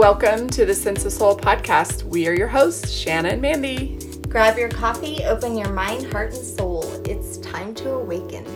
Welcome to the Sense of Soul podcast. We are your hosts, Shanna and Mandy. Grab your coffee, open your mind, heart, and soul. It's time to awaken.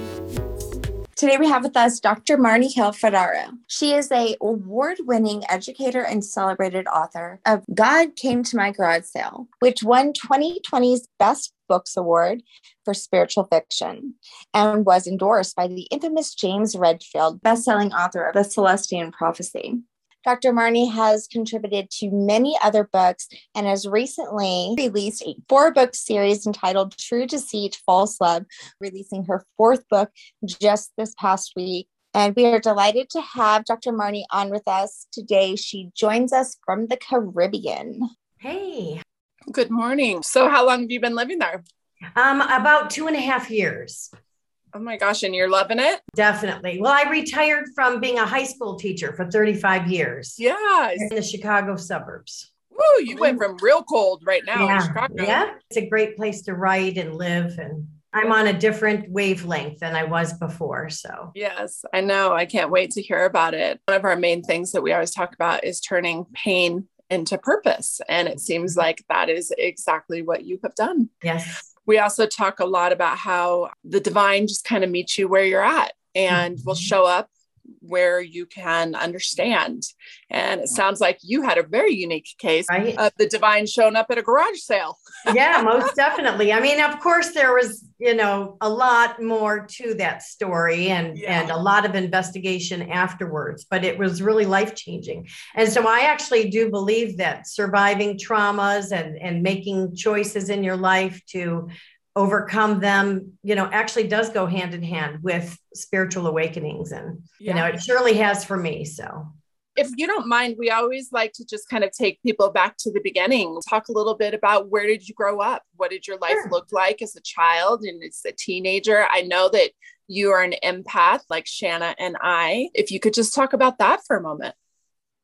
Today we have with us Dr. Marnie Hill Ferraro. She is a award-winning educator and celebrated author of God Came to My Garage Sale, which won 2020's Best Books Award for Spiritual Fiction and was endorsed by the infamous James Redfield, best-selling author of The Celestine Prophecy. Dr. Marnie has contributed to many other books and has recently released a four book series entitled True Deceit, False Love, releasing her fourth book just this past week. And we are delighted to have Dr. Marnie on with us today. She joins us from the Caribbean. Hey. Good morning. So, how long have you been living there? Um, about two and a half years. Oh my gosh, and you're loving it? Definitely. Well, I retired from being a high school teacher for 35 years. Yeah. In the Chicago suburbs. Woo, you went from real cold right now yeah. in Chicago. Yeah. It's a great place to write and live. And I'm on a different wavelength than I was before. So, yes, I know. I can't wait to hear about it. One of our main things that we always talk about is turning pain into purpose. And it seems mm-hmm. like that is exactly what you have done. Yes we also talk a lot about how the divine just kind of meets you where you're at and will mm-hmm. show up where you can understand. And it sounds like you had a very unique case right. of the divine showing up at a garage sale. yeah, most definitely. I mean, of course, there was, you know, a lot more to that story and yeah. and a lot of investigation afterwards, but it was really life changing. And so I actually do believe that surviving traumas and and making choices in your life to overcome them you know actually does go hand in hand with spiritual awakenings and yeah. you know it surely has for me so. If you don't mind we always like to just kind of take people back to the beginning talk a little bit about where did you grow up? What did your life sure. look like as a child and as a teenager? I know that you are an empath like shanna and i. If you could just talk about that for a moment.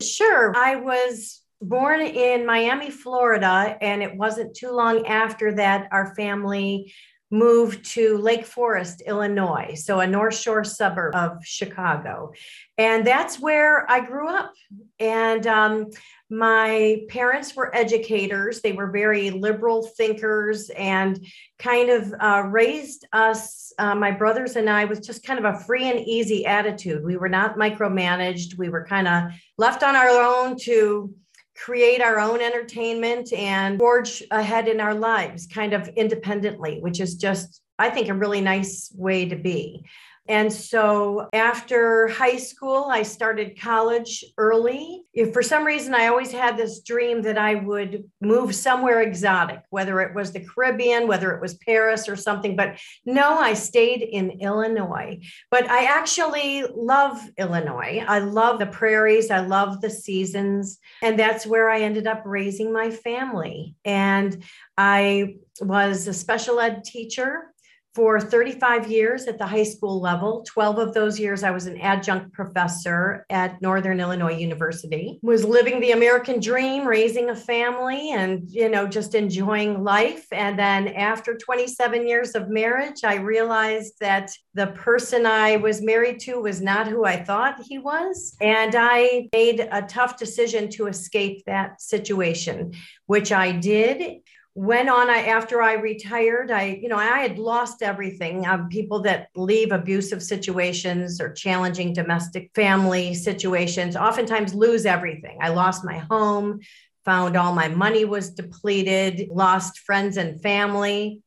Sure. I was born in Miami, Florida, and it wasn't too long after that our family moved to Lake Forest, Illinois, so a North Shore suburb of Chicago. And that's where I grew up. And um, my parents were educators, they were very liberal thinkers and kind of uh, raised us, uh, my brothers and I, with just kind of a free and easy attitude. We were not micromanaged, we were kind of left on our own to create our own entertainment and forge ahead in our lives kind of independently, which is just, I think, a really nice way to be. And so after high school, I started college early. If for some reason I always had this dream that I would move somewhere exotic, whether it was the Caribbean, whether it was Paris or something. But no, I stayed in Illinois. But I actually love Illinois. I love the prairies, I love the seasons. And that's where I ended up raising my family. And I was a special ed teacher for 35 years at the high school level. 12 of those years i was an adjunct professor at northern illinois university. Was living the american dream raising a family and you know just enjoying life. And then after 27 years of marriage i realized that the person i was married to was not who i thought he was. And i made a tough decision to escape that situation which i did went on I, after i retired i you know i had lost everything. Um, people that leave abusive situations or challenging domestic family situations oftentimes lose everything. I lost my home found all my money was depleted lost friends and family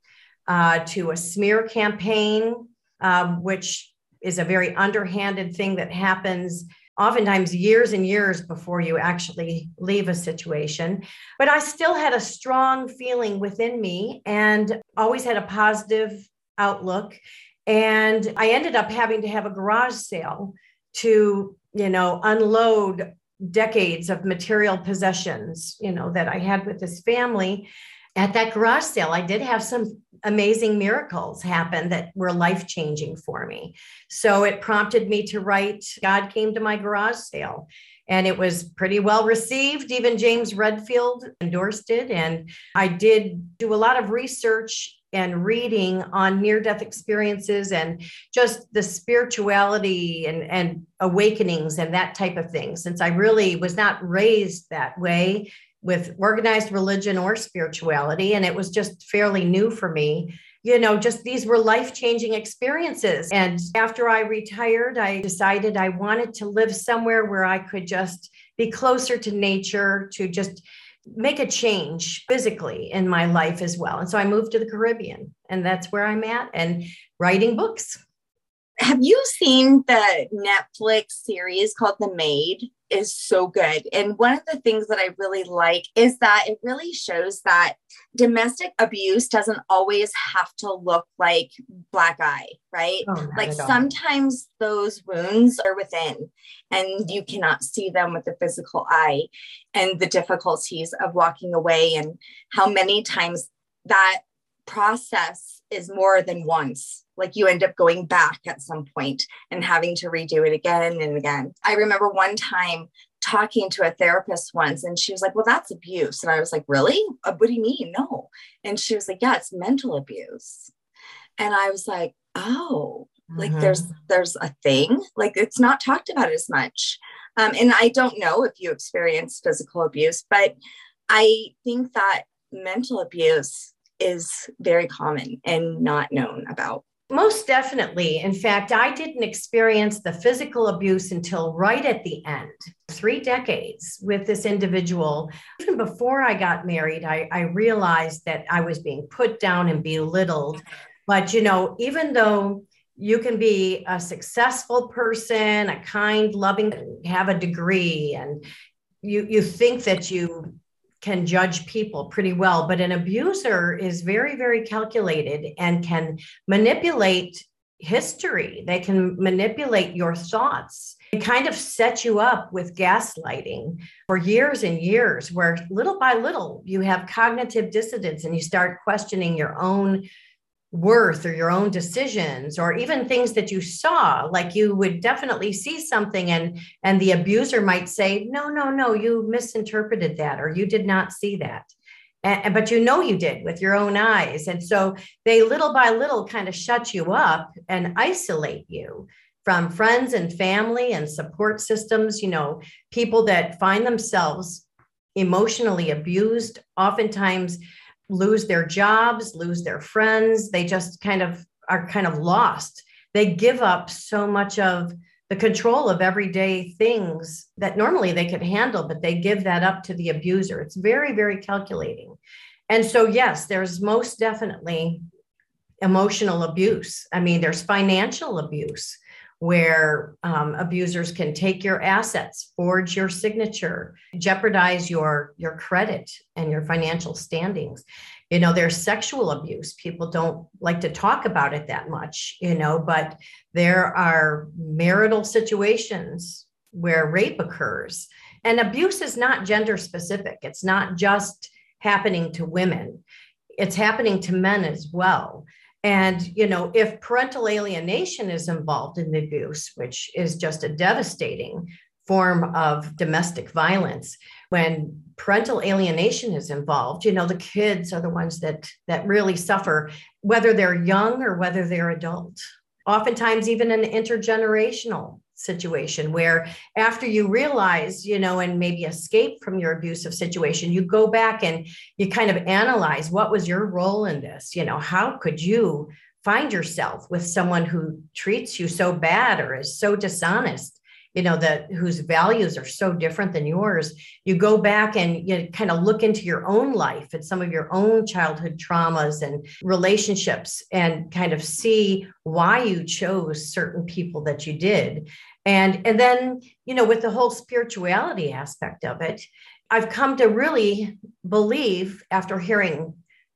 uh, to a smear campaign um, which is a very underhanded thing that happens oftentimes years and years before you actually leave a situation. But I still had a strong feeling within me and always had a positive outlook. And I ended up having to have a garage sale to, you know, unload decades of material possessions, you know, that I had with this family. At that garage sale, I did have some amazing miracles happen that were life changing for me. So it prompted me to write God Came to My Garage Sale. And it was pretty well received. Even James Redfield endorsed it. And I did do a lot of research and reading on near death experiences and just the spirituality and, and awakenings and that type of thing, since I really was not raised that way with organized religion or spirituality. And it was just fairly new for me. You know, just these were life changing experiences. And after I retired, I decided I wanted to live somewhere where I could just be closer to nature, to just make a change physically in my life as well. And so I moved to the Caribbean, and that's where I'm at and writing books. Have you seen the Netflix series called The Maid? Is so good. And one of the things that I really like is that it really shows that domestic abuse doesn't always have to look like black eye, right? Oh, like sometimes those wounds are within and you cannot see them with the physical eye and the difficulties of walking away and how many times that process is more than once. Like you end up going back at some point and having to redo it again and again. I remember one time talking to a therapist once and she was like, Well, that's abuse. And I was like, Really? Uh, what do you mean? No. And she was like, Yeah, it's mental abuse. And I was like, Oh, mm-hmm. like there's there's a thing like it's not talked about as much um, and i don't know if you experience physical abuse but i think that mental abuse is very common and not known about. Most definitely. In fact, I didn't experience the physical abuse until right at the end, three decades with this individual. Even before I got married, I, I realized that I was being put down and belittled. But, you know, even though you can be a successful person, a kind, loving, have a degree, and you you think that you can judge people pretty well, but an abuser is very, very calculated and can manipulate history. They can manipulate your thoughts and kind of set you up with gaslighting for years and years, where little by little you have cognitive dissonance and you start questioning your own worth or your own decisions or even things that you saw like you would definitely see something and and the abuser might say no no no you misinterpreted that or you did not see that. And, but you know you did with your own eyes. And so they little by little kind of shut you up and isolate you from friends and family and support systems you know people that find themselves emotionally abused oftentimes lose their jobs, lose their friends. They just kind of are kind of lost. They give up so much of the control of everyday things that normally they could handle, but they give that up to the abuser. It's very, very calculating. And so, yes, there's most definitely emotional abuse. I mean, there's financial abuse where um, abusers can take your assets, forge your signature, jeopardize your, your credit and your financial standings. You know, there's sexual abuse. People don't like to talk about it that much, you know, but there are marital situations where rape occurs. And abuse is not gender specific, it's not just happening to women, it's happening to men as well. And, you know, if parental alienation is involved in the abuse, which is just a devastating form of domestic violence, when parental alienation is involved, you know, the kids are the ones that that really suffer, whether they're young or whether they're adult. Oftentimes, even an intergenerational situation where after you realize you know and maybe escape from your abusive situation you go back and you kind of analyze what was your role in this? You know how could you find yourself with someone who treats you so bad or is so dishonest you know that whose values are so different than yours? You go back and you kind of look into your own life and some of your own childhood traumas and relationships and kind of see why you chose certain people that you did and and then you know with the whole spirituality aspect of it i've come to really believe after hearing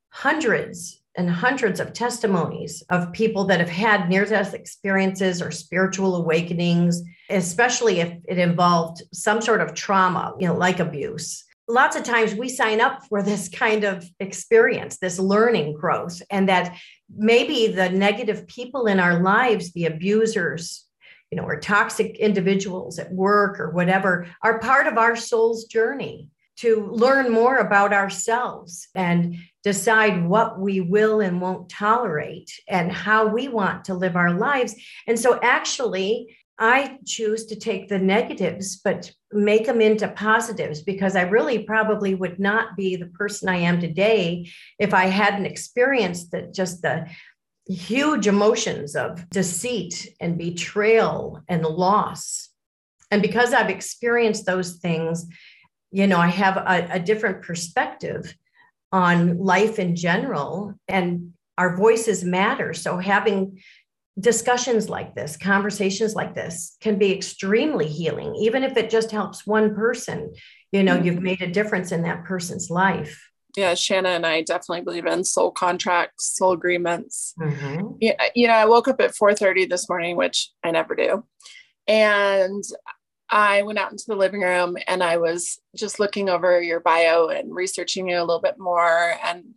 hundreds and hundreds of testimonies of people that have had near death experiences or spiritual awakenings especially if it involved some sort of trauma you know like abuse. Lots of times we sign up for this kind of experience this learning growth and that maybe the negative people in our lives the abusers you know, or toxic individuals at work or whatever are part of our soul's journey to learn more about ourselves and decide what we will and won't tolerate and how we want to live our lives. And so, actually, I choose to take the negatives, but make them into positives because I really probably would not be the person I am today if I hadn't experienced the, just the huge emotions of deceit and betrayal and loss. And because I've experienced those things, you know, I have a, a different perspective on life in general, and our voices matter. So having discussions like this, conversations like this can be extremely healing, even if it just helps one person. You know, mm-hmm. you've made a difference in that person's life. Yeah, Shanna and I definitely believe in soul contracts, soul agreements. Mm-hmm. Yeah, you know, I woke up at 4:30 this morning, which I never do. And I went out into the living room and I was just looking over your bio and researching you a little bit more. And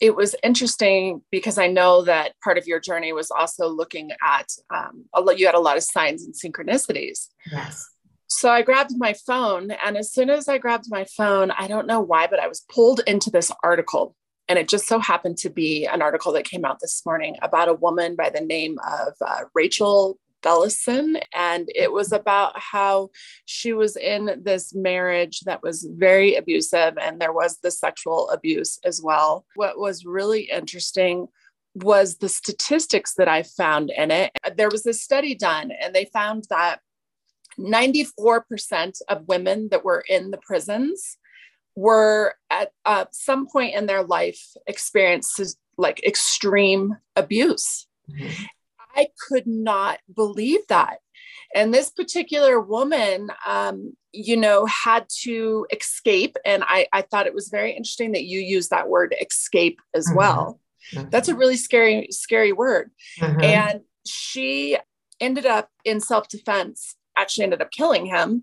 it was interesting because I know that part of your journey was also looking at um, a lot, you had a lot of signs and synchronicities. Yes. So I grabbed my phone, and as soon as I grabbed my phone, I don't know why, but I was pulled into this article. And it just so happened to be an article that came out this morning about a woman by the name of uh, Rachel Bellison. And it was about how she was in this marriage that was very abusive and there was the sexual abuse as well. What was really interesting was the statistics that I found in it. There was a study done and they found that 94% of women that were in the prisons were at uh, some point in their life experiences like extreme abuse. Mm-hmm. I could not believe that. And this particular woman, um, you know, had to escape. And I, I thought it was very interesting that you use that word escape as mm-hmm. well. Mm-hmm. That's a really scary, scary word. Mm-hmm. And she ended up in self defense, actually ended up killing him.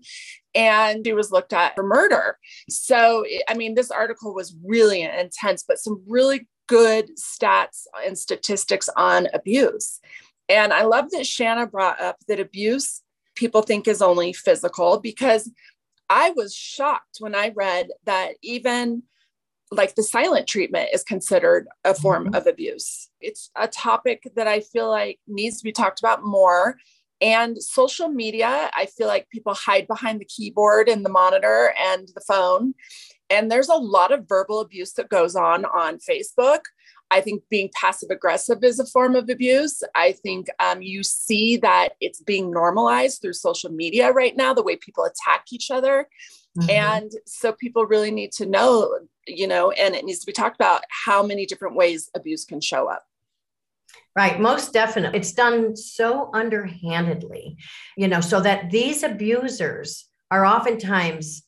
And he was looked at for murder. So, I mean, this article was really intense, but some really good stats and statistics on abuse. And I love that Shanna brought up that abuse people think is only physical because I was shocked when I read that even like the silent treatment is considered a form mm-hmm. of abuse. It's a topic that I feel like needs to be talked about more. And social media, I feel like people hide behind the keyboard and the monitor and the phone. And there's a lot of verbal abuse that goes on on Facebook I think being passive aggressive is a form of abuse. I think um, you see that it's being normalized through social media right now, the way people attack each other. Mm-hmm. And so people really need to know, you know, and it needs to be talked about how many different ways abuse can show up. Right, most definitely. It's done so underhandedly, you know, so that these abusers are oftentimes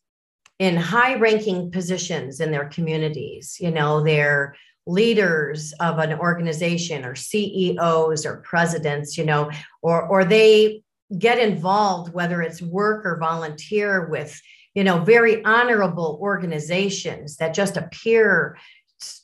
in high ranking positions in their communities. You know, they're leaders of an organization or CEOs or presidents, you know, or or they get involved whether it's work or volunteer with, you know, very honorable organizations that just appear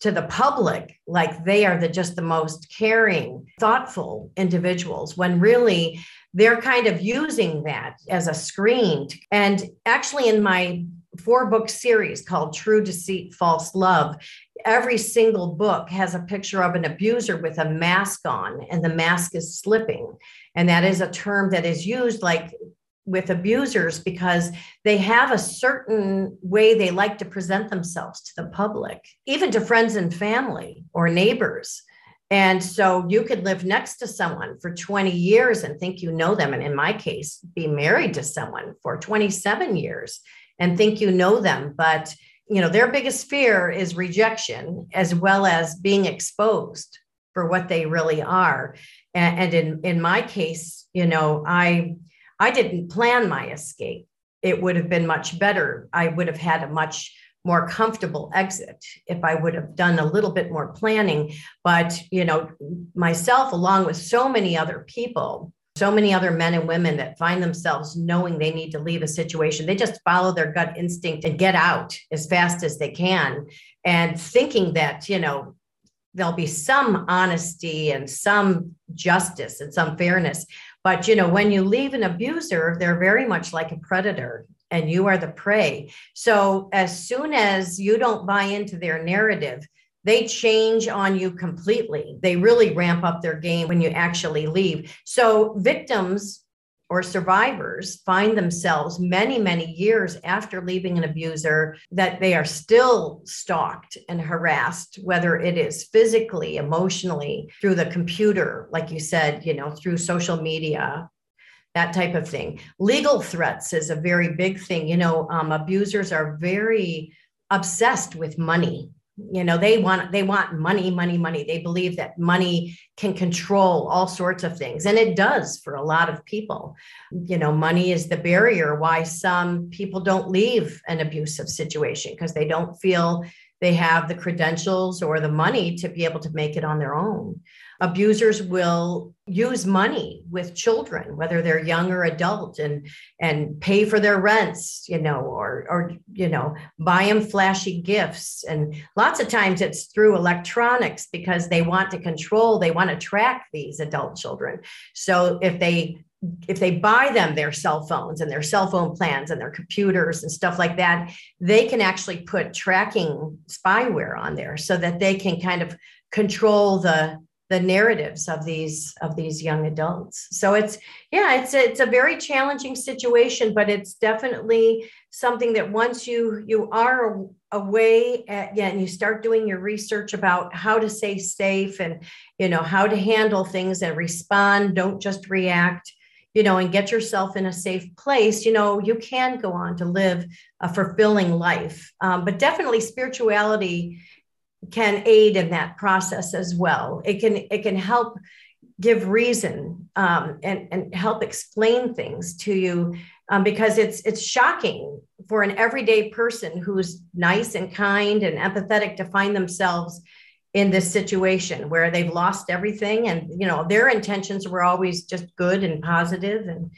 to the public like they are the just the most caring, thoughtful individuals when really they're kind of using that as a screen. And actually in my four book series called True Deceit, False Love. Every single book has a picture of an abuser with a mask on, and the mask is slipping. And that is a term that is used like with abusers because they have a certain way they like to present themselves to the public, even to friends and family or neighbors. And so you could live next to someone for 20 years and think you know them. And in my case, be married to someone for 27 years and think you know them but you know their biggest fear is rejection as well as being exposed for what they really are and, and in in my case you know i i didn't plan my escape it would have been much better i would have had a much more comfortable exit if i would have done a little bit more planning but you know myself along with so many other people so many other men and women that find themselves knowing they need to leave a situation. They just follow their gut instinct and get out as fast as they can and thinking that, you know, there'll be some honesty and some justice and some fairness. But, you know, when you leave an abuser, they're very much like a predator and you are the prey. So as soon as you don't buy into their narrative, they change on you completely. They really ramp up their game when you actually leave. So victims or survivors find themselves many, many years after leaving an abuser that they are still stalked and harassed, whether it is physically, emotionally, through the computer, like you said, you know, through social media, that type of thing. Legal threats is a very big thing. You know, um, abusers are very obsessed with money you know they want they want money money money. They believe that money can control all sorts of things and it does for a lot of people. You know money is the barrier why some people don't leave an abusive situation because they don't feel they have the credentials or the money to be able to make it on their own abusers will use money with children whether they're young or adult and and pay for their rents you know or or you know buy them flashy gifts. And lots of times it's through electronics because they want to control they want to track these adult children. So if they if they buy them their cell phones and their cell phone plans and their computers and stuff like that, they can actually put tracking spyware on there so that they can kind of control the the narratives of these of these young adults. So it's yeah it's a, it's a very challenging situation but it's definitely something that once you you are away at, yeah, and you start doing your research about how to stay safe and you know how to handle things and respond don't just react you know and get yourself in a safe place you know you can go on to live a fulfilling life. Um, but definitely spirituality can aid in that process as well. It can it can help give reason um, and and help explain things to you um, because it's it's shocking for an everyday person who's nice and kind and empathetic to find themselves in this situation where they've lost everything and you know their intentions were always just good and positive and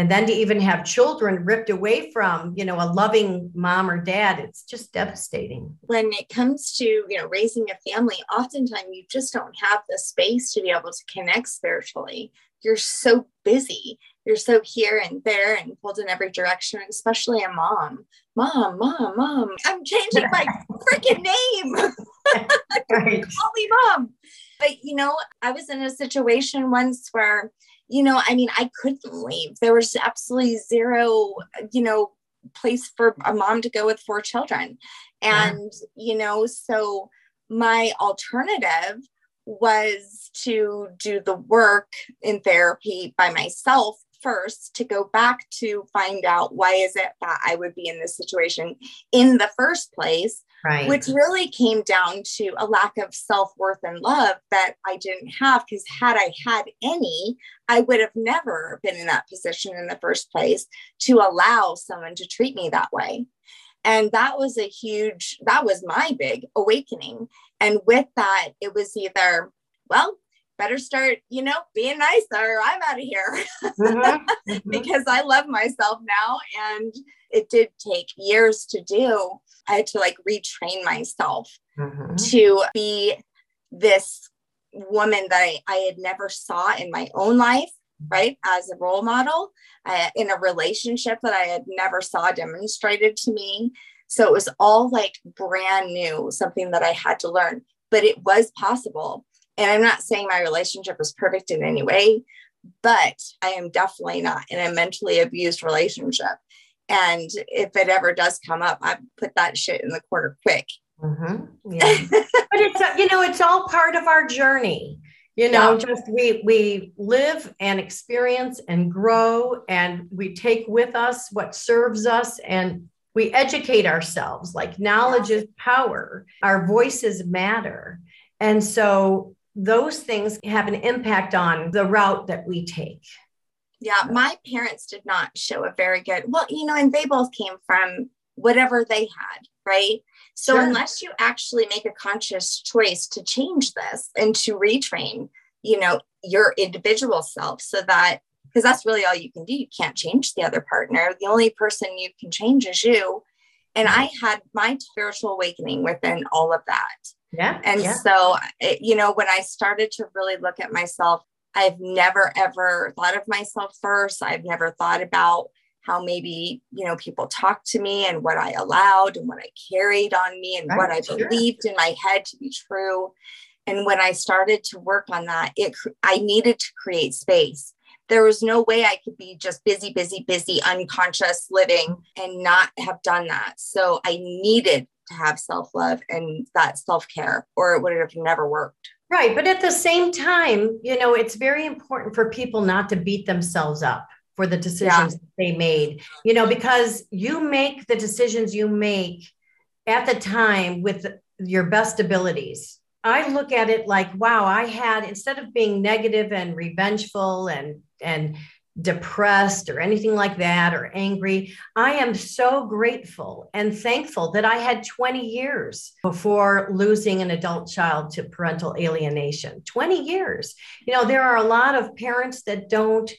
and then to even have children ripped away from you know a loving mom or dad it's just devastating. When it comes to you know raising a family oftentimes you just don't have the space to be able to connect spiritually. You're so busy. You're so here and there and pulled in every direction especially a mom. Mom mom mom. I'm changing my freaking name. Right. call me mom. But you know i was in a situation once where you know, I mean, I couldn't leave. There was absolutely zero, you know, place for a mom to go with four children. And, yeah. you know, so my alternative was to do the work in therapy by myself first to go back to find out why is it that I would be in this situation in the first place right. which really came down to a lack of self-worth and love that I didn't have because had I had any I would have never been in that position in the first place to allow someone to treat me that way and that was a huge that was my big awakening and with that it was either well better start, you know, being nice or I'm out of here mm-hmm. Mm-hmm. because I love myself now. And it did take years to do. I had to like retrain myself mm-hmm. to be this woman that I, I had never saw in my own life right as a role model uh, in a relationship that i had never saw demonstrated to me so it was all like brand new something that i had to learn but it was possible and I'm not saying my relationship was perfect in any way, but I am definitely not in a mentally abused relationship. And if it ever does come up, I put that shit in the corner quick. Mm-hmm. Yeah. but it's, you know, it's all part of our journey you know yeah. just we we live and experience and grow and we take with us what serves us and we educate ourselves like knowledge yeah. is power our voices matter and so those things have an impact on the route that we take. Yeah, my parents did not show a very good, well, you know, and they both came from whatever they had, right? So sure. unless you actually make a conscious choice to change this and to retrain, you know, your individual self so that because that's really all you can do. You can't change the other partner. The only person you can change is you. And I had my spiritual awakening within all of that. Yeah. And yeah. so, it, you know, when I started to really look at myself, I've never ever thought of myself first. I've never thought about how maybe, you know, people talked to me and what I allowed and what I carried on me and right, what I sure. believed in my head to be true. And when I started to work on that, it I needed to create space. There was no way I could be just busy, busy, busy, unconscious living and not have done that. So I needed to have self love and that self care, or it would have never worked. Right. But at the same time, you know, it's very important for people not to beat themselves up for the decisions yeah. they made, you know, because you make the decisions you make at the time with your best abilities. I look at it like, wow, I had instead of being negative and revengeful and and depressed or anything like that or angry. I am so grateful and thankful that I had 20 years before losing an adult child to parental alienation. 20 years. You know, there are a lot of parents that don't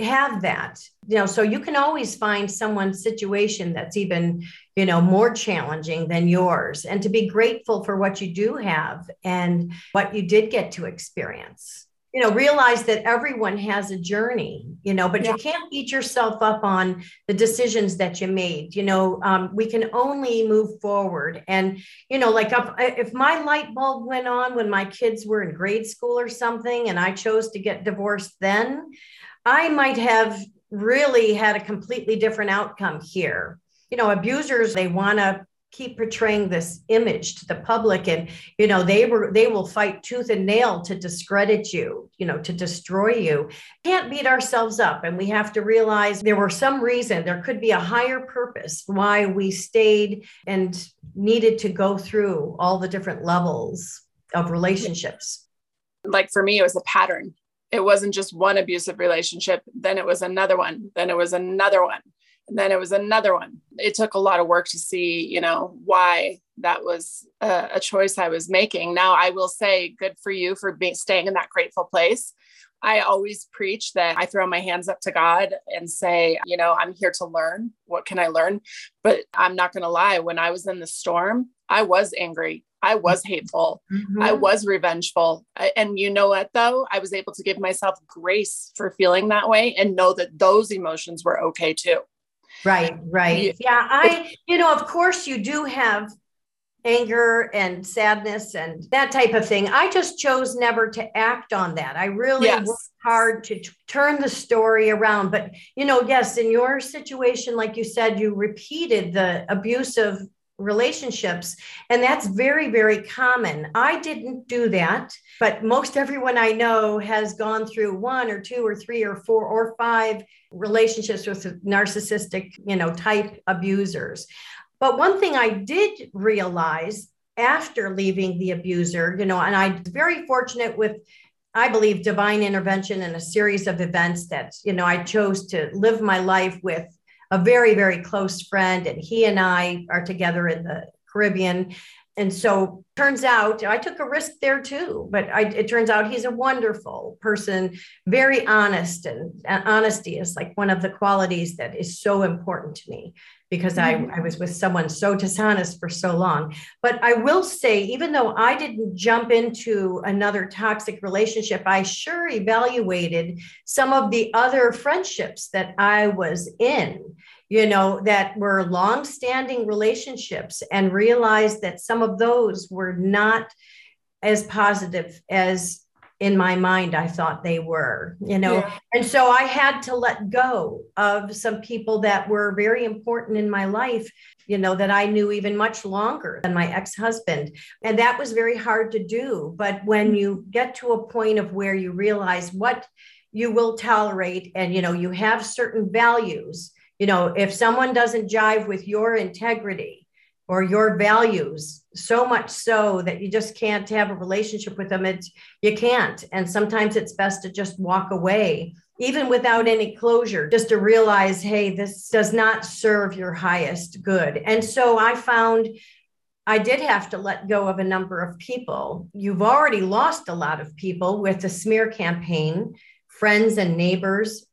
have that you know so you can always find someone's situation that's even you know more challenging than yours and to be grateful for what you do have and what you did get to experience you know realize that everyone has a journey you know but yeah. you can't beat yourself up on the decisions that you made you know um, we can only move forward and you know like if, if my light bulb went on when my kids were in grade school or something and i chose to get divorced then i might have really had a completely different outcome here you know abusers they want to keep portraying this image to the public and you know they were they will fight tooth and nail to discredit you you know to destroy you. Can't beat ourselves up and we have to realize there were some reason there could be a higher purpose why we stayed and needed to go through all the different levels of relationships. Like for me it was a pattern. It wasn't just one abusive relationship then it was another one then it was another one and then it was another one it took a lot of work to see you know why that was a, a, choice i was making now i will say good for you for being staying in that grateful place i always preach that i throw my hands up to god and say you know i'm here to learn what can i learn but i'm not going to lie when i was in the storm i was angry I was hateful. Mm-hmm. I was revengeful. I, and you know what, though? I was able to give myself grace for feeling that way and know that those emotions were okay too. Right, right. Yeah, I, you know, of course, you do have anger and sadness and that type of thing. I just chose never to act on that. I really yes. worked hard to t- turn the story around. But, you know, yes, in your situation, like you said, you repeated the abusive relationships. And that's very, very common. I didn't do that, but most everyone I know has gone through one or two or three or four or five relationships with narcissistic, you know, type abusers. But one thing I did realize after leaving the abuser, you know, and I'm very fortunate with I believe divine intervention and a series of events that, you know, I chose to live my life with a very, very close friend, and he and I are together in the Caribbean. And so turns out I took a risk there too, but I, it turns out he's a wonderful person, very honest, and, and honesty is like one of the qualities that is so important to me because. I, mm. I was with someone so dishonest for so long. But I will say, even though I didn't jump into another toxic relationship, I sure evaluated some of the other friendships that I was in you know, that were long-standing relationships and realized that some of those were not as positive as in my mind I thought they were, you know. Yeah. And so I had to let go of some people that were very important in my life, you know, that I knew even much longer than my ex-husband. And that was very hard to do, but when you get to a point of where you realize what you will tolerate and you know, you have certain values you know, if someone doesn't jive with your integrity or your values, so much so that you just can't have a relationship with them, it's you can't. And sometimes it's best to just walk away, even without any closure, just to realize, hey, this does not serve your highest good. And so I found I did have to let go of a number of people. You've already lost a lot of people with the smear campaign, friends and neighbors,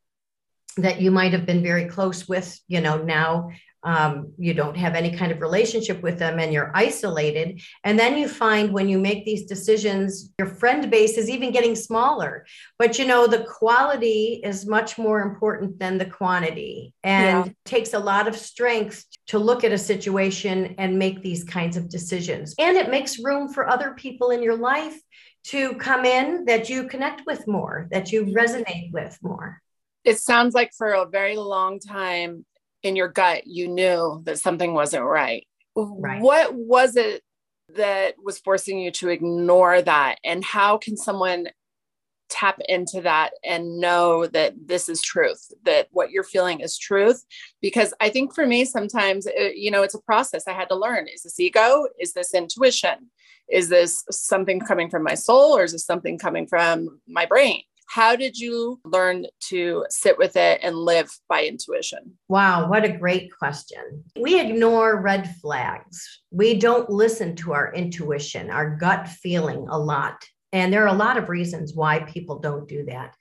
that you might have been very close with, you know, now um, you don't have any kind of relationship with them and you're isolated. And then you find when you make these decisions, your friend base is even getting smaller. But you know, the quality is much more important than the quantity and yeah. takes a lot of strength to look at a situation and make these kinds of decisions. And it makes room for other people in your life to come in that you connect with more, that you resonate with more. It sounds like for a very long time in your gut you knew that something wasn't right. right. What was it that was forcing you to ignore that? And how can someone tap into that and know that this is truth, that what you're feeling is truth? Because I think for me, sometimes, it, uh, you know, it's a process I had to learn. Is this ego? Is this intuition? Is this something coming from my soul or is this something coming from my brain? How did you learn to sit with it and live by intuition? Wow, what a great question. We ignore red flags. We don't listen to our intuition, our gut feeling a lot. And there are a lot of reasons why people don't do that.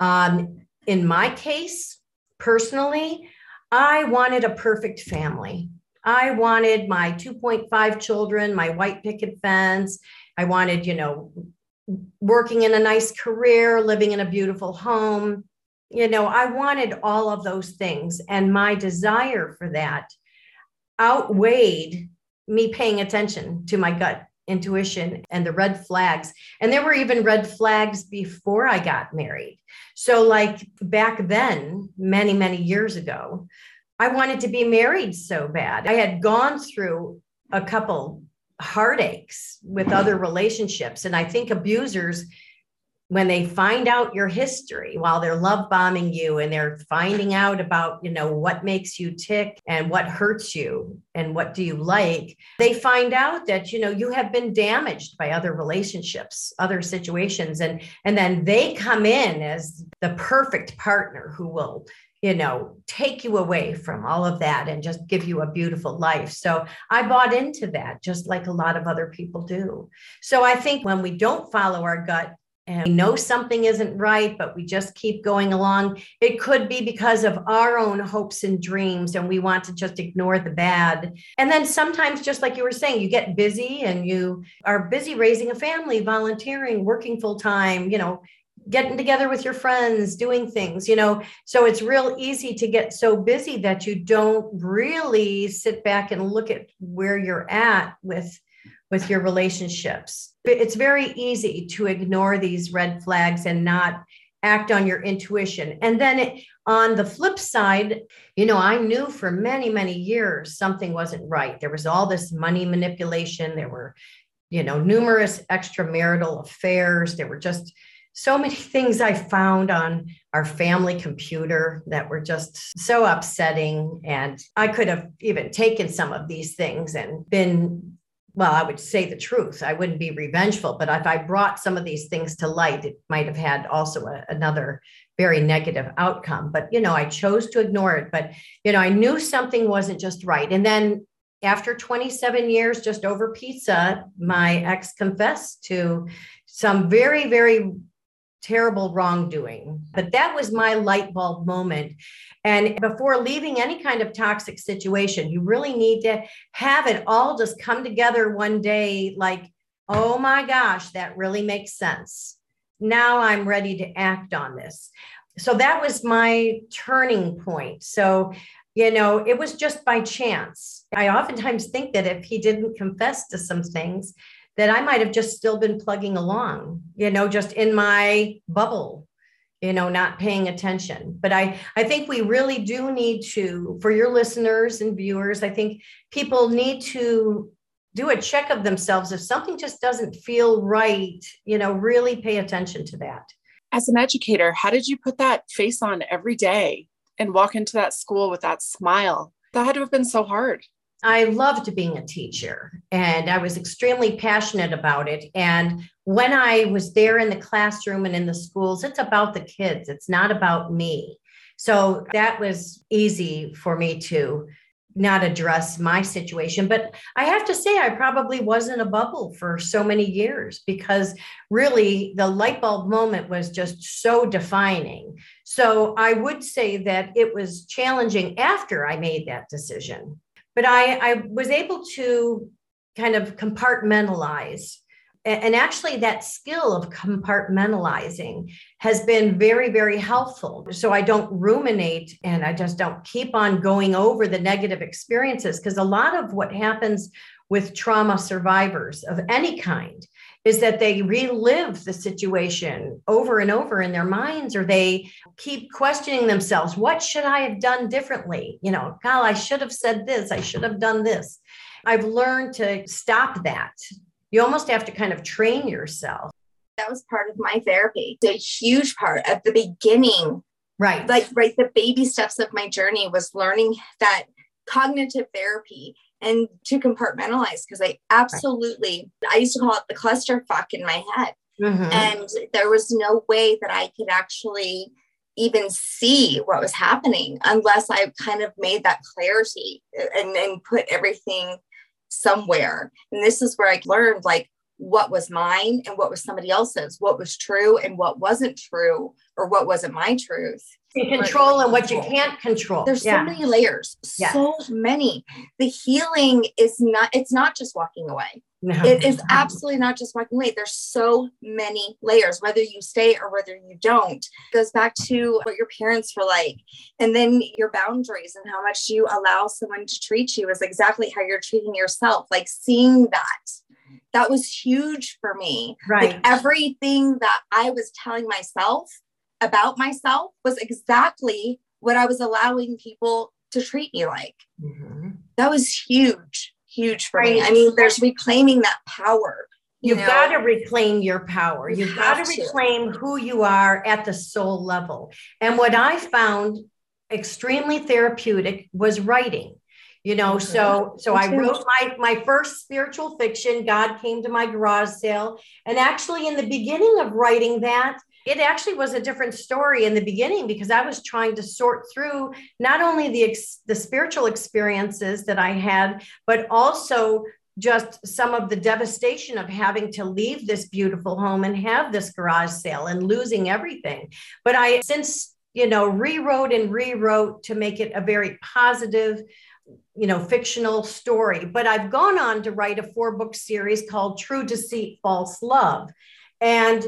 Um, in my case, personally, I wanted a perfect family. I wanted my 2.5 children, my white picket fence. I wanted, you know, working in a nice career, living in a beautiful home. You know, I wanted all of those things. And my desire for that outweighed me paying attention to my gut intuition and the red flags. And there were even red flags before I got married. So, like back then, many, many years ago, I wanted to be married so bad. I had gone through a couple heartaches with other relationships. And I think abusers, when they find out your history while they're love bombing you and they're finding out about, you know, what makes you tick and what hurts you and what do you like, they find out that, you know, you have been damaged by other relationships, other situations. And, and then they come in as the perfect partner who will you know, take you away from all of that and just give you a beautiful life. So I bought into that, just like a lot of other people do. So I think when we don't follow our gut, and we know something isn't right, but we just keep going along. It could be because of our own hopes and dreams, and we want to just ignore the bad. And then sometimes, just like you were saying, you get busy and you are busy raising a family, volunteering, working full time, you know, getting together with your friends, doing things, you know. So it's real easy to get so busy that you don't really sit back and look at where you're at with with your relationships. It's very easy to ignore these red flags and not act on your intuition. And then it, on the flip side, you know, I knew for many, many years something wasn't right. There was all this money manipulation. There were, you know, numerous extramarital affairs. There were just so many things I found on our family computer that were just so upsetting. And I could have even taken some of these things and been, well, I would say the truth. I wouldn't be revengeful, but if I brought some of these things to light, it might have had also a, another very negative outcome. But, you know, I chose to ignore it. But, you know, I knew something wasn't just right. And then after 27 years just over pizza, my ex confessed to some very, very terrible wrongdoing. But that was my light bulb moment. And before leaving any kind of toxic situation, you really need to have it all just come together one day like, oh my gosh, that really makes sense. Now I'm ready to act on this. So that was my turning point. So, you know, it was just by chance. I oftentimes think that if he didn't confess to some things, that I might have just still been plugging along, you know, just in my bubble, you know, not paying attention. But I, I think we really do need to, for your listeners and viewers, I think people need to do a check of themselves. If something just doesn't feel right, you know, really pay attention to that. As an educator, how did you put that face on every day and walk into that school with that smile? That had to have been so hard. I loved being a teacher and I was extremely passionate about it. And when I was there in the classroom and in the schools, it's about the kids, it's not about me. So that was easy for me to not address my situation. But I have to say, I probably was in a bubble for so many years because really the light bulb moment was just so defining. So I would say that it was challenging after I made that decision. But I, I was able to kind of compartmentalize. And actually that skill of compartmentalizing has been very very helpful. So i don't ruminate and i just don't keep on going over the negative experiences because a lot of what happens with trauma survivors of any kind is that they relive the situation over and over in their minds or they keep questioning themselves what should i have done differently you know god i should have said this i should have done this i've learned to stop that you almost have to kind of train yourself. That was part of my therapy. A huge part at the beginning. Right. Like, right, the baby steps of my journey was learning that cognitive therapy and to compartmentalize because I absolutely. I used to call it the clusterfuck in my head. Mm-hmm. And there was no way that I could actually even see what was happening unless I kind of made that clarity and, and put everything somewhere. And this is where I learned like what was mine and what was somebody else's, what was true and what wasn't true, or what wasn't my truth. And control and what you can't control. There's yeah. so many layers, yeah. so many. The healing is not, it's not just walking away. No. It is absolutely not just walking away. There's so many layers, whether you stay or whether you don't. It goes back to what your parents were like, and then your boundaries and how much you allow someone to treat you is exactly how you're treating yourself. Like seeing that, that was huge for me. Right. Like everything that I was telling myself about myself was exactly what I was allowing people to treat me like. Mm-hmm. That was huge huge for right. me. I mean, there's reclaiming that power. You You've know? got to reclaim your power. You've got to reclaim who you are at the soul level. And what I found extremely therapeutic was writing you know mm-hmm. so so i wrote my my first spiritual fiction god came to my garage sale and actually in the beginning of writing that it actually was a different story in the beginning because I was trying to sort through not only the the spiritual experiences that I had, but also just some of the devastation of having to leave this beautiful home and have this garage sale and losing everything. But I since you know rewrote and rewrote to make it a very positive you know fictional story but i've gone on to write a four book series called true deceit false love and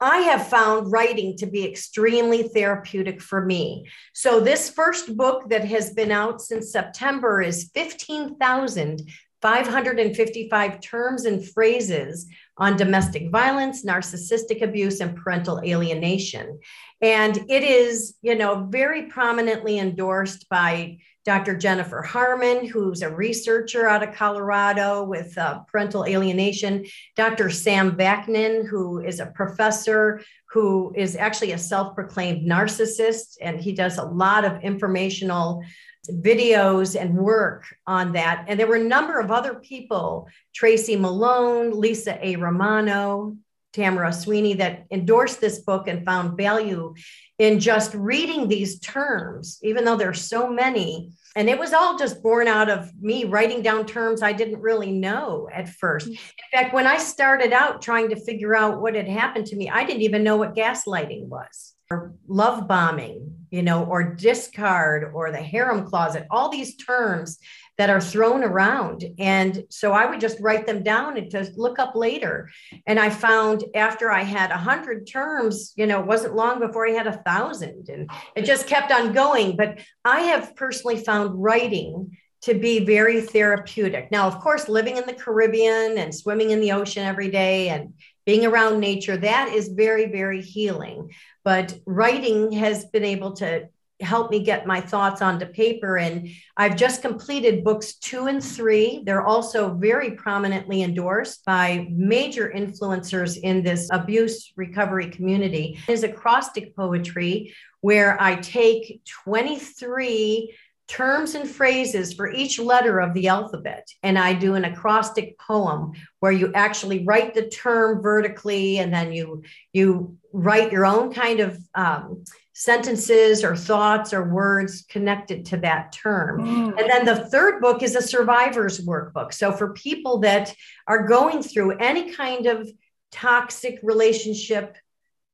I have found writing to be extremely therapeutic for me. So, this first book that has been out since September is 15,555 terms and phrases on domestic violence, narcissistic abuse, and parental alienation. And it is, you know, very prominently endorsed by Dr. Jennifer Harman, who's a researcher out of Colorado with uh, parental alienation, Dr. Sam Vaknin, who is a professor who is actually a self proclaimed narcissist, and he does a lot of informational videos and work on that. And there were a number of other people Tracy Malone, Lisa A. Romano, Tamara Sweeney that endorsed this book and found value in just reading these terms, even though there's so many. And it was all just born out of me writing down terms I didn't really know at first. Mm. In fact, when I started out trying to figure out what had happened to me, I didn't even know what gaslighting was or love bombing, you know, or discard or the harem closet, all these terms that are thrown around. And so I would just write them down and just look up later. And I found after I had a hundred terms, you know, it wasn't long before I had a thousand and it just kept on going. But I have personally found writing to be very therapeutic. Now, of course, living in the Caribbean and swimming in the ocean every day and being around nature, that is very, very healing. But writing has been able to help me get my thoughts onto paper. And I've just completed books two and three. They're also very prominently endorsed by major influencers in this abuse recovery community. It is acrostic poetry where I take 23 terms and phrases for each letter of the alphabet and i do an acrostic poem where you actually write the term vertically and then you you write your own kind of um, sentences or thoughts or words connected to that term. Mm. And then the third book is a survivor's workbook. So for people that are going through any kind of toxic relationship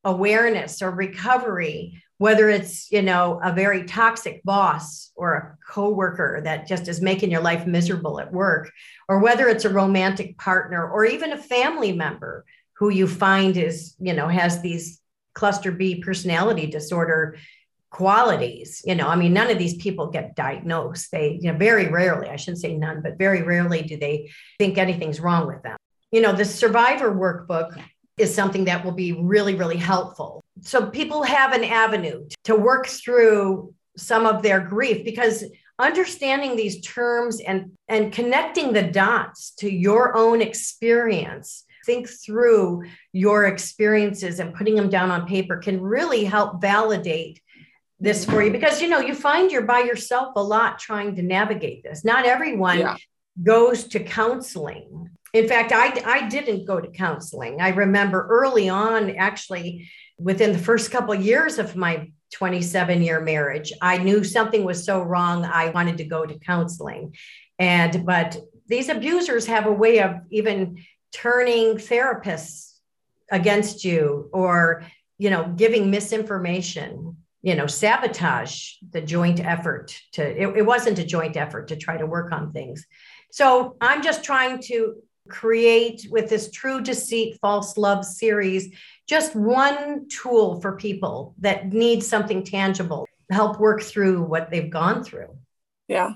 awareness or recovery, whether it's, you know, a very toxic boss or a coworker that just is making your life miserable at work, or whether it's a romantic partner or even a family member who you find is, you know, has these cluster B personality disorder qualities. You know, I mean, none of these people get diagnosed. They, you know, very rarely, I shouldn't say none, but very rarely do they think anything's wrong with them. You know, the survivor workbook is something that will be really, really helpful. So people have an avenue to work through some of their grief because understanding these terms and and connecting the dots to your own experience think through your experiences and putting them down on paper can really help validate this for you. Because you know you find you're by yourself a lot trying to navigate this. Not everyone yeah. goes to counseling. In fact I, I didn't go to counseling. I remember early on actually within the first couple of years of my 27 year marriage i knew something was so wrong i wanted to go to counseling. And but these abusers have a way of even turning therapists against you or you know giving misinformation you know sabotage the joint effort to it, it wasn't a joint effort to try to work on things. So i'm just trying to create with this true deceit false love series just one tool for people that need something tangible help work through what they've gone through. Yeah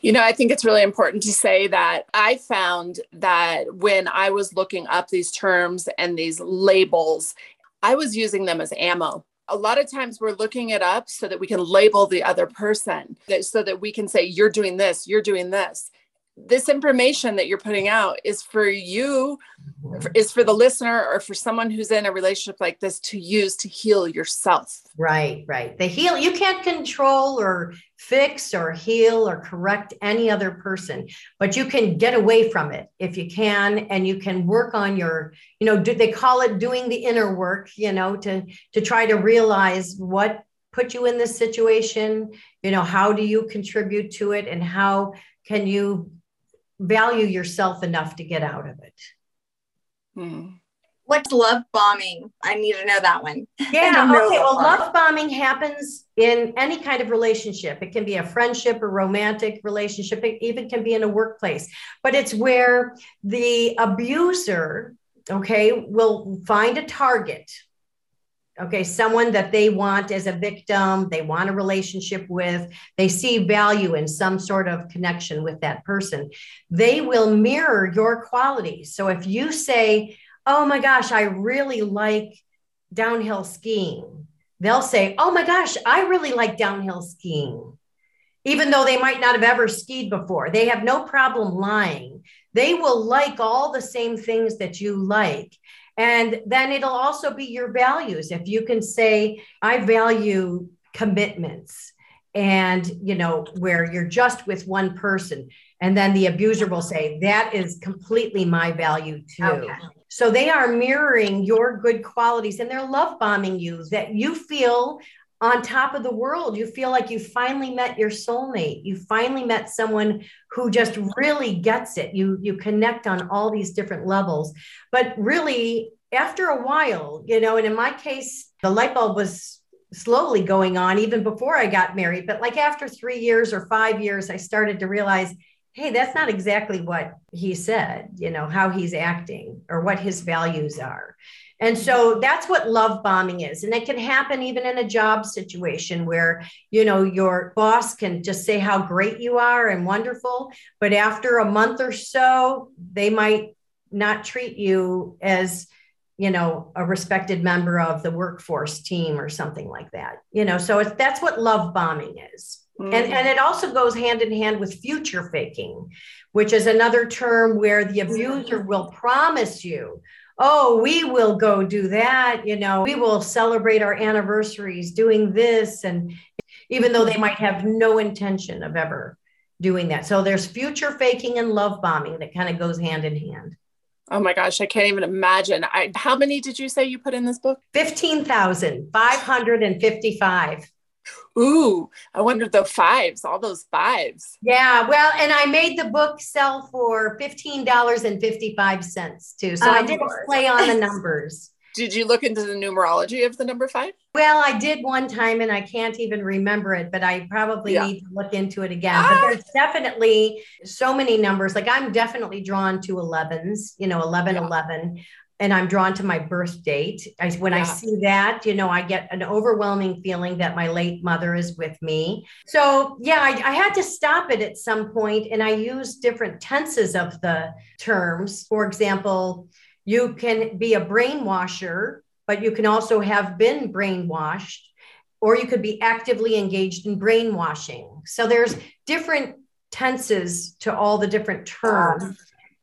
you know, I think it's really important to say that I found that when I was looking up these terms and these labels, I was using them as ammo. A lot of times we're looking it up so that we can label the other person, so that we can say, you're doing this, you're doing this this information that you're putting out is for you is for the listener or for someone who's in a relationship like this to use to heal yourself. Right right. The heal you can't control or fix or heal or correct any other person but you can get away from it if you can and you can work on your you know do they call it doing the inner work you know to to try to realize what put you in this situation you know how do you contribute to it and how can you value yourself enough to get out of it. Hmm. What's love bombing? I need to know that one. Yeah. okay. Well, love bombing happens in any kind of relationship. It can be a friendship or romantic relationship. It even can be in a workplace. But it's where the abuser, okay, will find a target okay someone that they want as a victim they want a relationship with they see value in some sort of connection with that person. They will mirror your qualities so if you say oh my gosh i really like downhill skiing they'll say oh my gosh i really like downhill skiing even though they might not have ever skied before. They have no problem lying. They will like all the same things that you like and then it'll also be your values. If you can say, I value commitments and you know where you're just with one person and then the abuser will say that is completely my value too okay. so they are mirroring your good qualities and they're love bombing you that you feel on top of the world. You feel like you finally met your soulmate. You finally met someone who just really gets it. You you connect on all these different levels. But really after a while, you know, and in my case, the light bulb was slowly going on even before I got married, but like after 3 years or 5 years I started to realize hey, that's not exactly what he said, you know, how he's acting or what his values are. And so that's what love bombing is. And it can happen even in a job situation where, you know, your boss can just say how great you are and wonderful. But after a month or so, they might not treat you as, you know, a respected member of the workforce team or something like that. You know, so it's, that's what love bombing is. Mm-hmm. And, and it also goes hand in hand with future faking, which is another term where the abuser will promise you oh, we will go do that. You know, we will celebrate our anniversaries doing this. And even though they might have no intention of ever doing that. So there's future faking and love bombing that kind of goes hand in hand. Oh my gosh, I can't even imagine. I, how many did you say you put in this book? 15,555. Ooh, I wonder the fives, all those fives. Yeah, well, and I made the book sell for $15.55 too. So um, I did play on the numbers. Did you look into the numerology of the number five? Well, I did one time and I can't even remember it, but I probably yeah. need to look into it again. Ah. But there's definitely so many numbers. Like I'm definitely drawn to 11s, you know, 11, yeah. 11 and I'm drawn to my birth date. I, when yeah. I see that, you know, I get an overwhelming feeling that my late mother is with me. So, yeah, I, I had to stop it at some point, and I use different tenses of the terms. For example, you can be a brainwasher, but you can also have been brainwashed, or you could be actively engaged in brainwashing. So, there's different tenses to all the different terms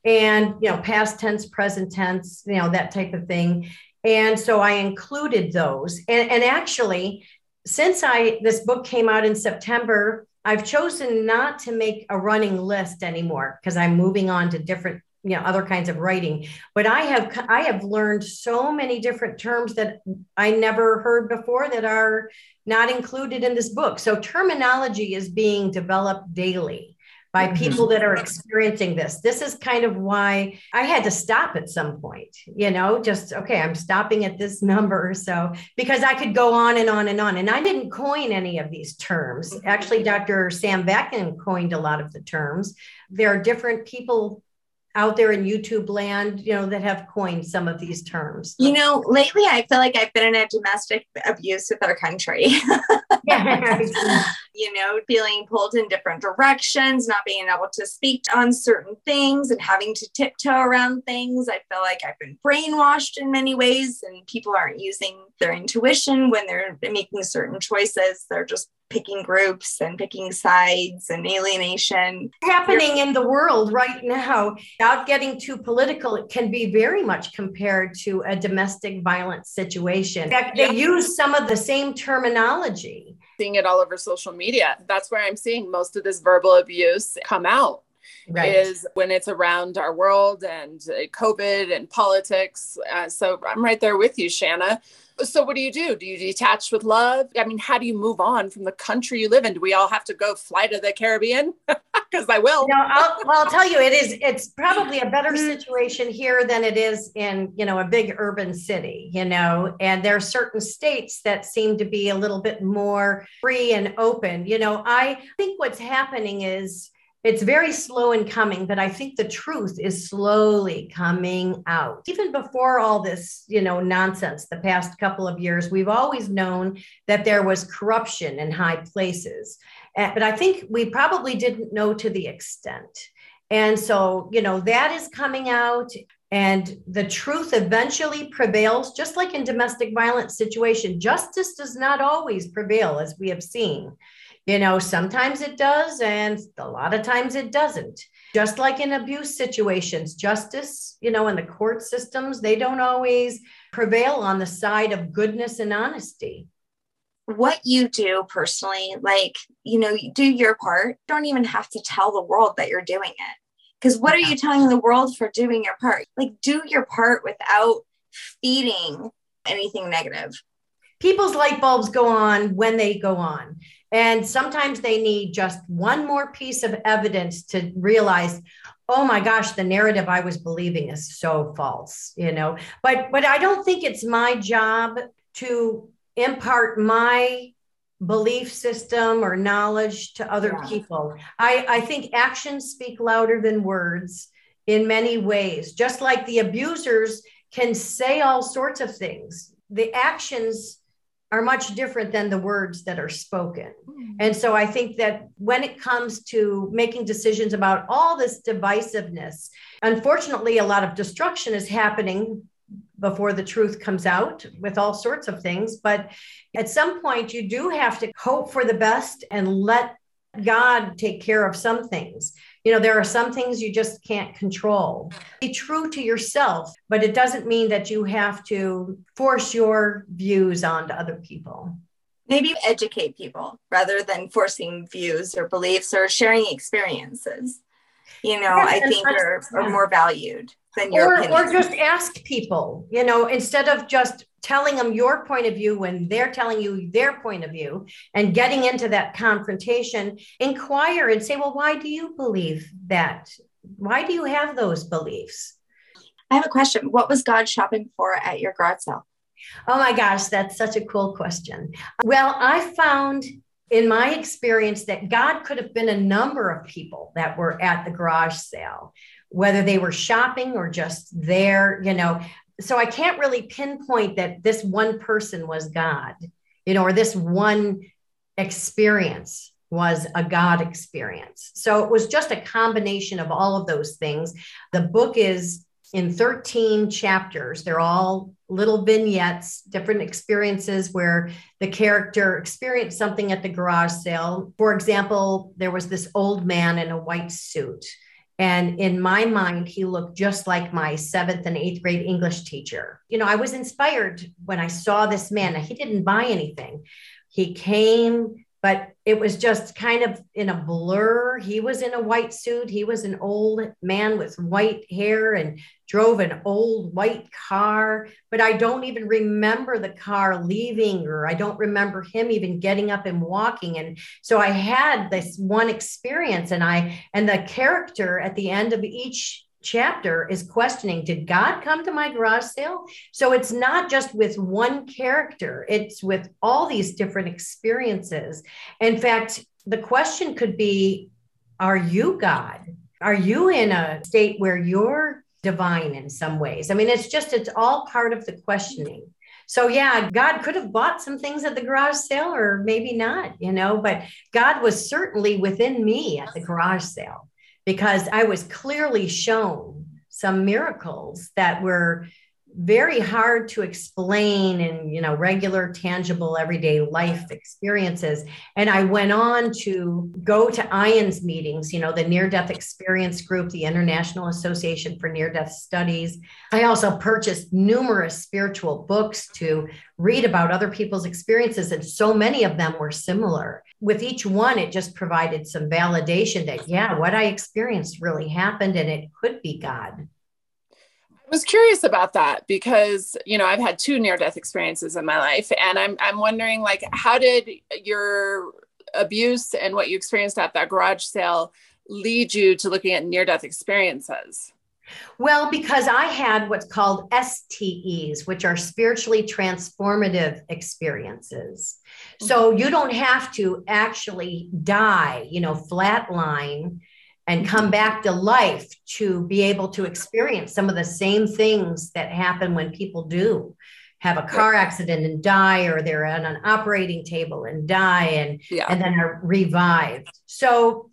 and you know past tense present tense you know that type of thing. And so i included those. And, and actually since i this book came out in september i've chosen not to make a running list anymore because i'm moving on to different you know other kinds of writing. But i have i have learned so many different terms that i never heard before that are not included in this book. So terminology is being developed daily by mm-hmm. people that are experiencing this. This is kind of why I had to stop at some point, you know, just okay, I'm stopping at this number. So, because I could go on and on and on. And I didn't coin any of these terms. Mm-hmm. Actually, Dr. Sam Vaknin coined a lot of the terms. There are different people out there in YouTube land, you know, that have coined some of these terms? You know, lately I feel like I've been in a domestic abuse with our country. you know, feeling pulled in different directions, not being able to speak on certain things and having to tiptoe around things. I feel like I've been brainwashed in many ways, and people aren't using their intuition when they're making certain choices. They're just picking groups and picking sides and alienation. Happening in the world right now without getting too political it can be very much compared to a domestic violence situation. In fact they use some of the same terminology. Seeing it all over social media. That's where i'm seeing most of this verbal abuse come out Right. is when it's around our world and uh, COVID and politics. Uh, so I'm right there with you, Shanna. So what do you do? Do you detach with love? I mean, how do you move on from the country you live in? Do we all have to go fly to the Caribbean? Because I will. You know, I'll, well, I'll tell you, it is. It's probably a better mm-hmm. situation here than it is in you know a big urban city. You know, and there are certain states that seem to be a little bit more free and open. You know, I think what's happening is it's very slow in coming, but I think the truth is slowly coming out. Even before all this, you know, nonsense, the past couple of years, we've always known that there was corruption in high places. But I think we probably didn't know to the extent. And so, you know, that is coming out and the truth eventually prevails just like in domestic violence situation justice does not always prevail as we have seen you know, sometimes it does, and a lot of times it doesn't. Just like in abuse situations, justice, you know, in the court systems, they don't always prevail on the side of goodness and honesty. What you do personally, like, you know, you do your part, don't even have to tell the world that you're doing it. Because what are you telling the world for doing your part? Like, do your part without feeding anything negative. People's light bulbs go on when they go on. And sometimes they need just one more piece of evidence to realize, oh my gosh, the narrative I was believing is so false, you know. But but I don't think it's my job to impart my belief system or knowledge to other yeah. people. I, I think actions speak louder than words in many ways. Just like the abusers can say all sorts of things, the actions are much different than the words that are spoken. Mm. And so I think that when it comes to making decisions about all this divisiveness, unfortunately, a lot of destruction is happening before the truth comes out with all sorts of things. But at some point, you do have to hope for the best and let God take care of some things. You know, there are some things you just can't control. Be true to yourself, but it doesn't mean that you have to force your views onto other people. Maybe educate people rather than forcing views or beliefs or sharing experiences. You know, I think are, are more valued than your or, opinion. or just ask people, you know, instead of just telling them your point of view when they're telling you their point of view and getting into that confrontation, inquire and say, well, why do you believe that? Why do you have those beliefs? I have a question. What was God shopping for at your garage sale? Oh my gosh, that's such a cool question. Well, I found in my experience that God could have been a number of people that were at the garage sale, whether they were shopping or just there, you know. So I can't really pinpoint that this one person was God, you know, or this one experience was a God experience. So it was just a combination of all of those things. The book is in 13 chapters. They're all little vignettes, different experiences where the character experienced something at the garage sale. For example, there was this old man in a white suit. And in my mind, he looked just like my seventh and eighth grade English teacher. You know, I was inspired when I saw this man. Now, He didn't buy anything. He came, but it was just kind of in a blur. He was in a white suit. He was an old man with white hair and drove an old white car. But I don't even remember the car leaving, or I don't remember him even getting up and walking. And so I had this one experience, and I, and the character at the end of each chapter is questioning did god come to my garage sale so it's not just with one character it's with all these different experiences in fact the question could be are you god are you in a state where you're divine in some ways. I mean it's just it's all part of the questioning. So yeah god could have bought some things at the garage sale or maybe not you know but god was certainly within me at the garage sale because I was clearly shown some miracles that were very hard to explain in you know regular tangible everyday life experiences. And i went on to go to IANDS meetings you know the near death experience group the international association for near death studies. I also purchased numerous spiritual books to read about other people's experiences and so many of them were similar. With each one it just provided some validation that yeah what i experienced really happened and it could be god I was curious about that because you know I've had two near death experiences in my life and I'm I'm wondering like how did your abuse and what you experienced at that garage sale lead you to looking at near death experiences? Well, because I had what's called STEs, which are spiritually transformative experiences. So mm-hmm. you don't have to actually die, you know, flatline and come mm-hmm. back to life to be able to experience some of the same things that happen when people do have a car accident and die or they're on an operating table and die and yeah. and then are revived. So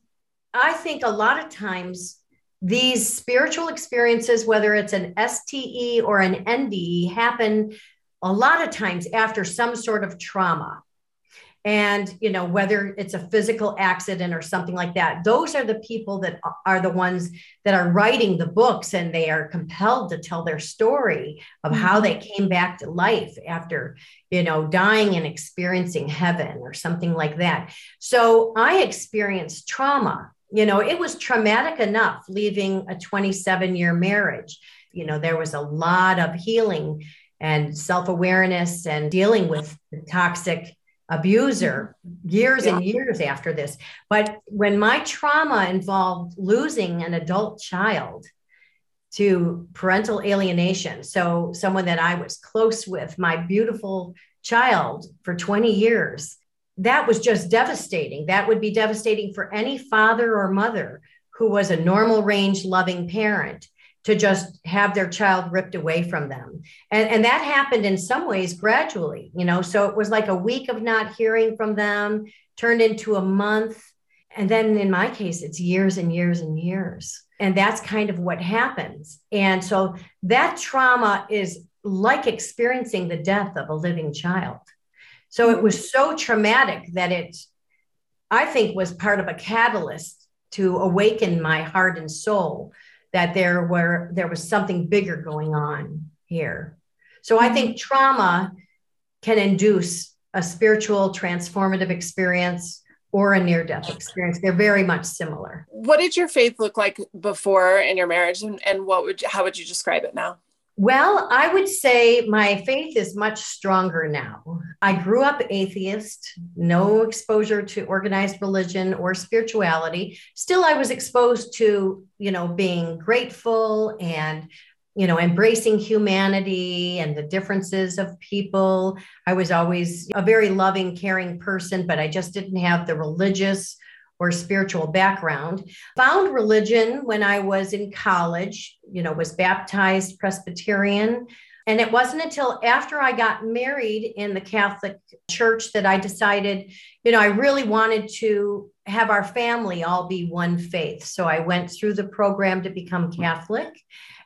i think a lot of times these spiritual experiences whether it's an ste or an nde happen a lot of times after some sort of trauma and you know whether it's a physical accident or something like that those are the people that are the ones that are writing the books and they are compelled to tell their story of mm-hmm. how they came back to life after you know dying and experiencing heaven or something like that. So i experienced trauma. You know it was traumatic enough leaving a 27 year marriage. You know there was a lot of healing and self-awareness and dealing with the toxic abuser mm-hmm. years yeah. and years after this. But when my trauma involved losing an adult child to parental alienation, so someone that I was close with, my beautiful child for 20 years, that was just devastating. That would be devastating for any father or mother who was a normal range loving parent to just have their child ripped away from them. And, and that happened in some ways gradually, you know. So it was like a week of not hearing from them turned into a month. And then in my case, it's years and years and years. And that's kind of what happens. And so that trauma is like experiencing the death of a living child. So it was so traumatic that it, I think, was part of a catalyst to awaken my heart and soul that there were there was something bigger going on here. So I think trauma can induce a spiritual transformative experience or a near death experience. They're very much similar. What did your faith look like before in your marriage and, and what would you, how would you describe it now? Well, I would say my faith is much stronger now. I grew up atheist, no exposure to organized religion or spirituality. Still, I was exposed to, you know, being grateful and you know, embracing humanity and the differences of people. I was always a very loving, caring person, but I just didn't have the religious or spiritual background. Found religion when I was in college, you know, was baptized Presbyterian. And it wasn't until after I got married in the Catholic Church that I decided, you know, I really wanted to have our family all be one faith. So I went through the program to become Catholic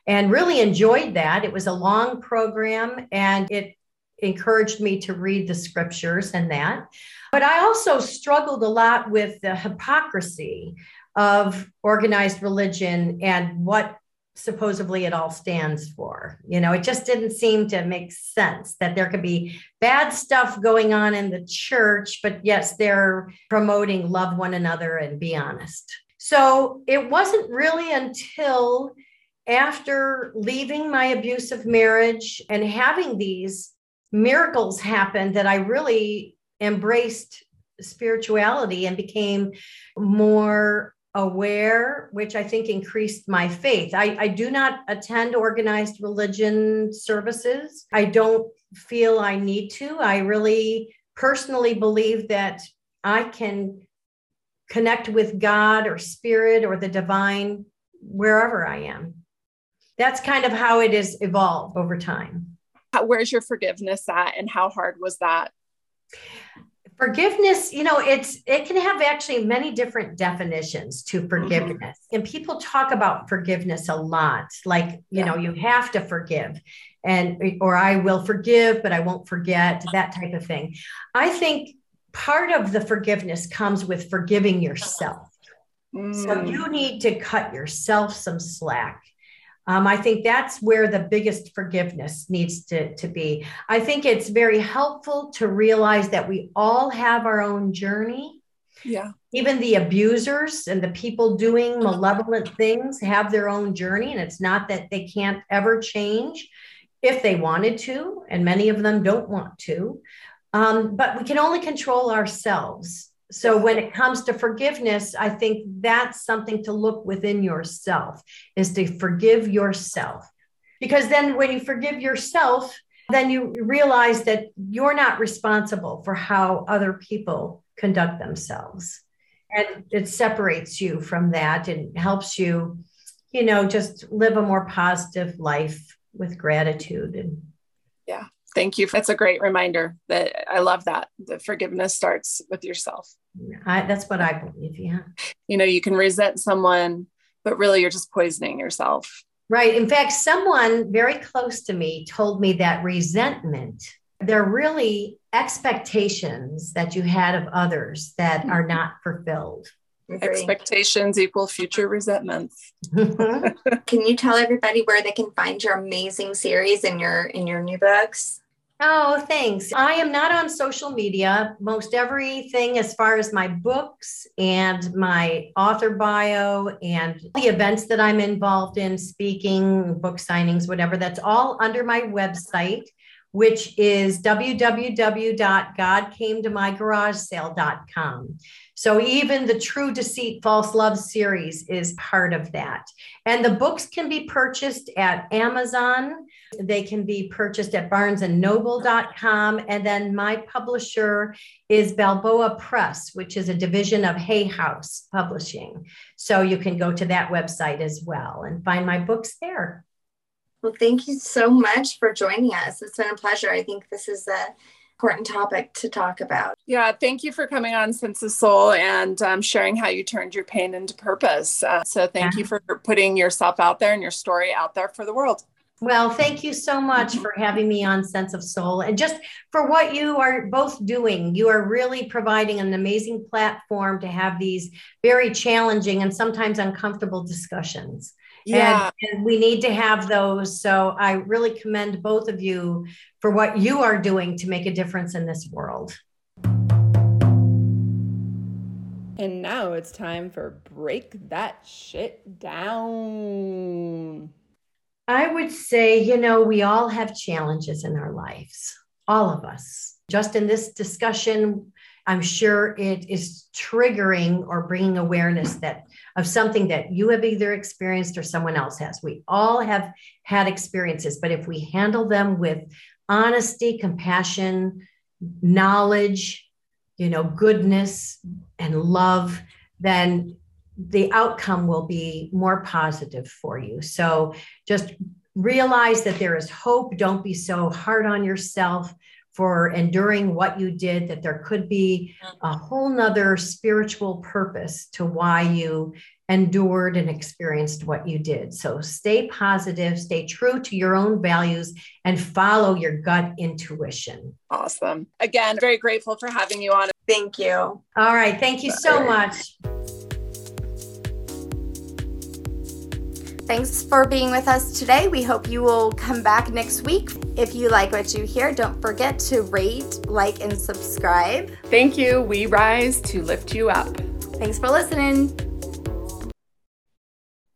and really enjoyed that. It was a long program and it encouraged me to read the scriptures and that. But I also struggled a lot with the hypocrisy of organized religion and what supposedly it all stands for. You know, it just didn't seem to make sense that there could be bad stuff going on in the church, but yes, they're promoting love one another and be honest. So it wasn't really until after leaving my abusive marriage and having these miracles happen that I really embraced spirituality and became more aware, which I think increased my faith. I, I do not attend organized religion services. I don't feel I need to. I really personally believe that I can connect with God or spirit or the divine wherever I am that's kind of how it has evolved over time. Where's your forgiveness at and how hard was that? Forgiveness, you know, it's it can have actually many different definitions to mm-hmm. forgiveness. Mm-hmm. And people talk about forgiveness a lot, like, you yeah. know, you have to forgive and or I will forgive, but I won't forget, that type of thing. I think part of the forgiveness comes with forgiving yourself. Mm. So you need to cut yourself some slack um, I think that's where the biggest forgiveness needs to, to be. I think it's very helpful to realize that we all have our own journey. Yeah. Even the abusers and the people doing malevolent things have their own journey. And it's not that they can't ever change if they wanted to, and many of them don't want to. Um, but we can only control ourselves. So when it comes to forgiveness, I think that's something to look within yourself is to forgive yourself. Because then when you forgive yourself, then you realize that you're not responsible for how other people conduct themselves. And it separates you from that and helps you, you know, just live a more positive life with gratitude and thank you. That's a great reminder that I love that. The forgiveness starts with yourself. I, that's what I believe. Yeah. You know, you can resent someone, but really you're just poisoning yourself. Right. In fact, someone very close to me told me that resentment, they're really expectations that you had of others that are mm-hmm. not fulfilled. Expectations equal future resentments. can you tell everybody where they can find your amazing series and your in your new books? Oh, thanks. I am not on social media. Most everything, as far as my books and my author bio and the events that I'm involved in, speaking, book signings, whatever, that's all under my website, which is www.godcametomygarage So even the True Deceit, False Love series is part of that. And the books can be purchased at Amazon they can be purchased at barnesandnoble.com. And then my publisher is Balboa Press, which is a division of Hay House Publishing. So you can go to that website as well and find my books there. Well, thank you so much for joining us. It's been a pleasure. I think this is a important topic to talk about. Yeah, thank you for coming on Sense of Soul and um, sharing how you turned your pain into purpose. Uh, so, thank yeah. you for putting yourself out there and your story out there for the world. Well, thank you so much for having me on Sense of Soul and just for what you are both doing. You are really providing an amazing platform to have these very challenging and sometimes uncomfortable discussions. Yeah. And, and, we need to have those. So I really commend both of you for what you are doing to make a difference in this world. And now it's time for Break That Shit Down. I would say, you know, we all have challenges in our lives, all of us. Just in this discussion, I'm sure it is triggering or bringing awareness that of something that you have either experienced or someone else has. We all have had experiences, but if we handle them with honesty, compassion, knowledge, you know, goodness and love, then the outcome will be more positive for you. So just realize that there is hope. Don't be so hard on yourself for enduring what you did, that there could be mm-hmm. a whole nother spiritual purpose to why you endured and experienced what you did. So stay positive, stay true to your own values, and follow your gut intuition. Awesome. Again, very grateful for having you on. Thank you. All right. Thank you so much. Thanks for being with us today. We hope you will come back next week. If you like what you hear, don't forget to rate, like, and subscribe. Thank you. We rise to lift you up. Thanks for listening.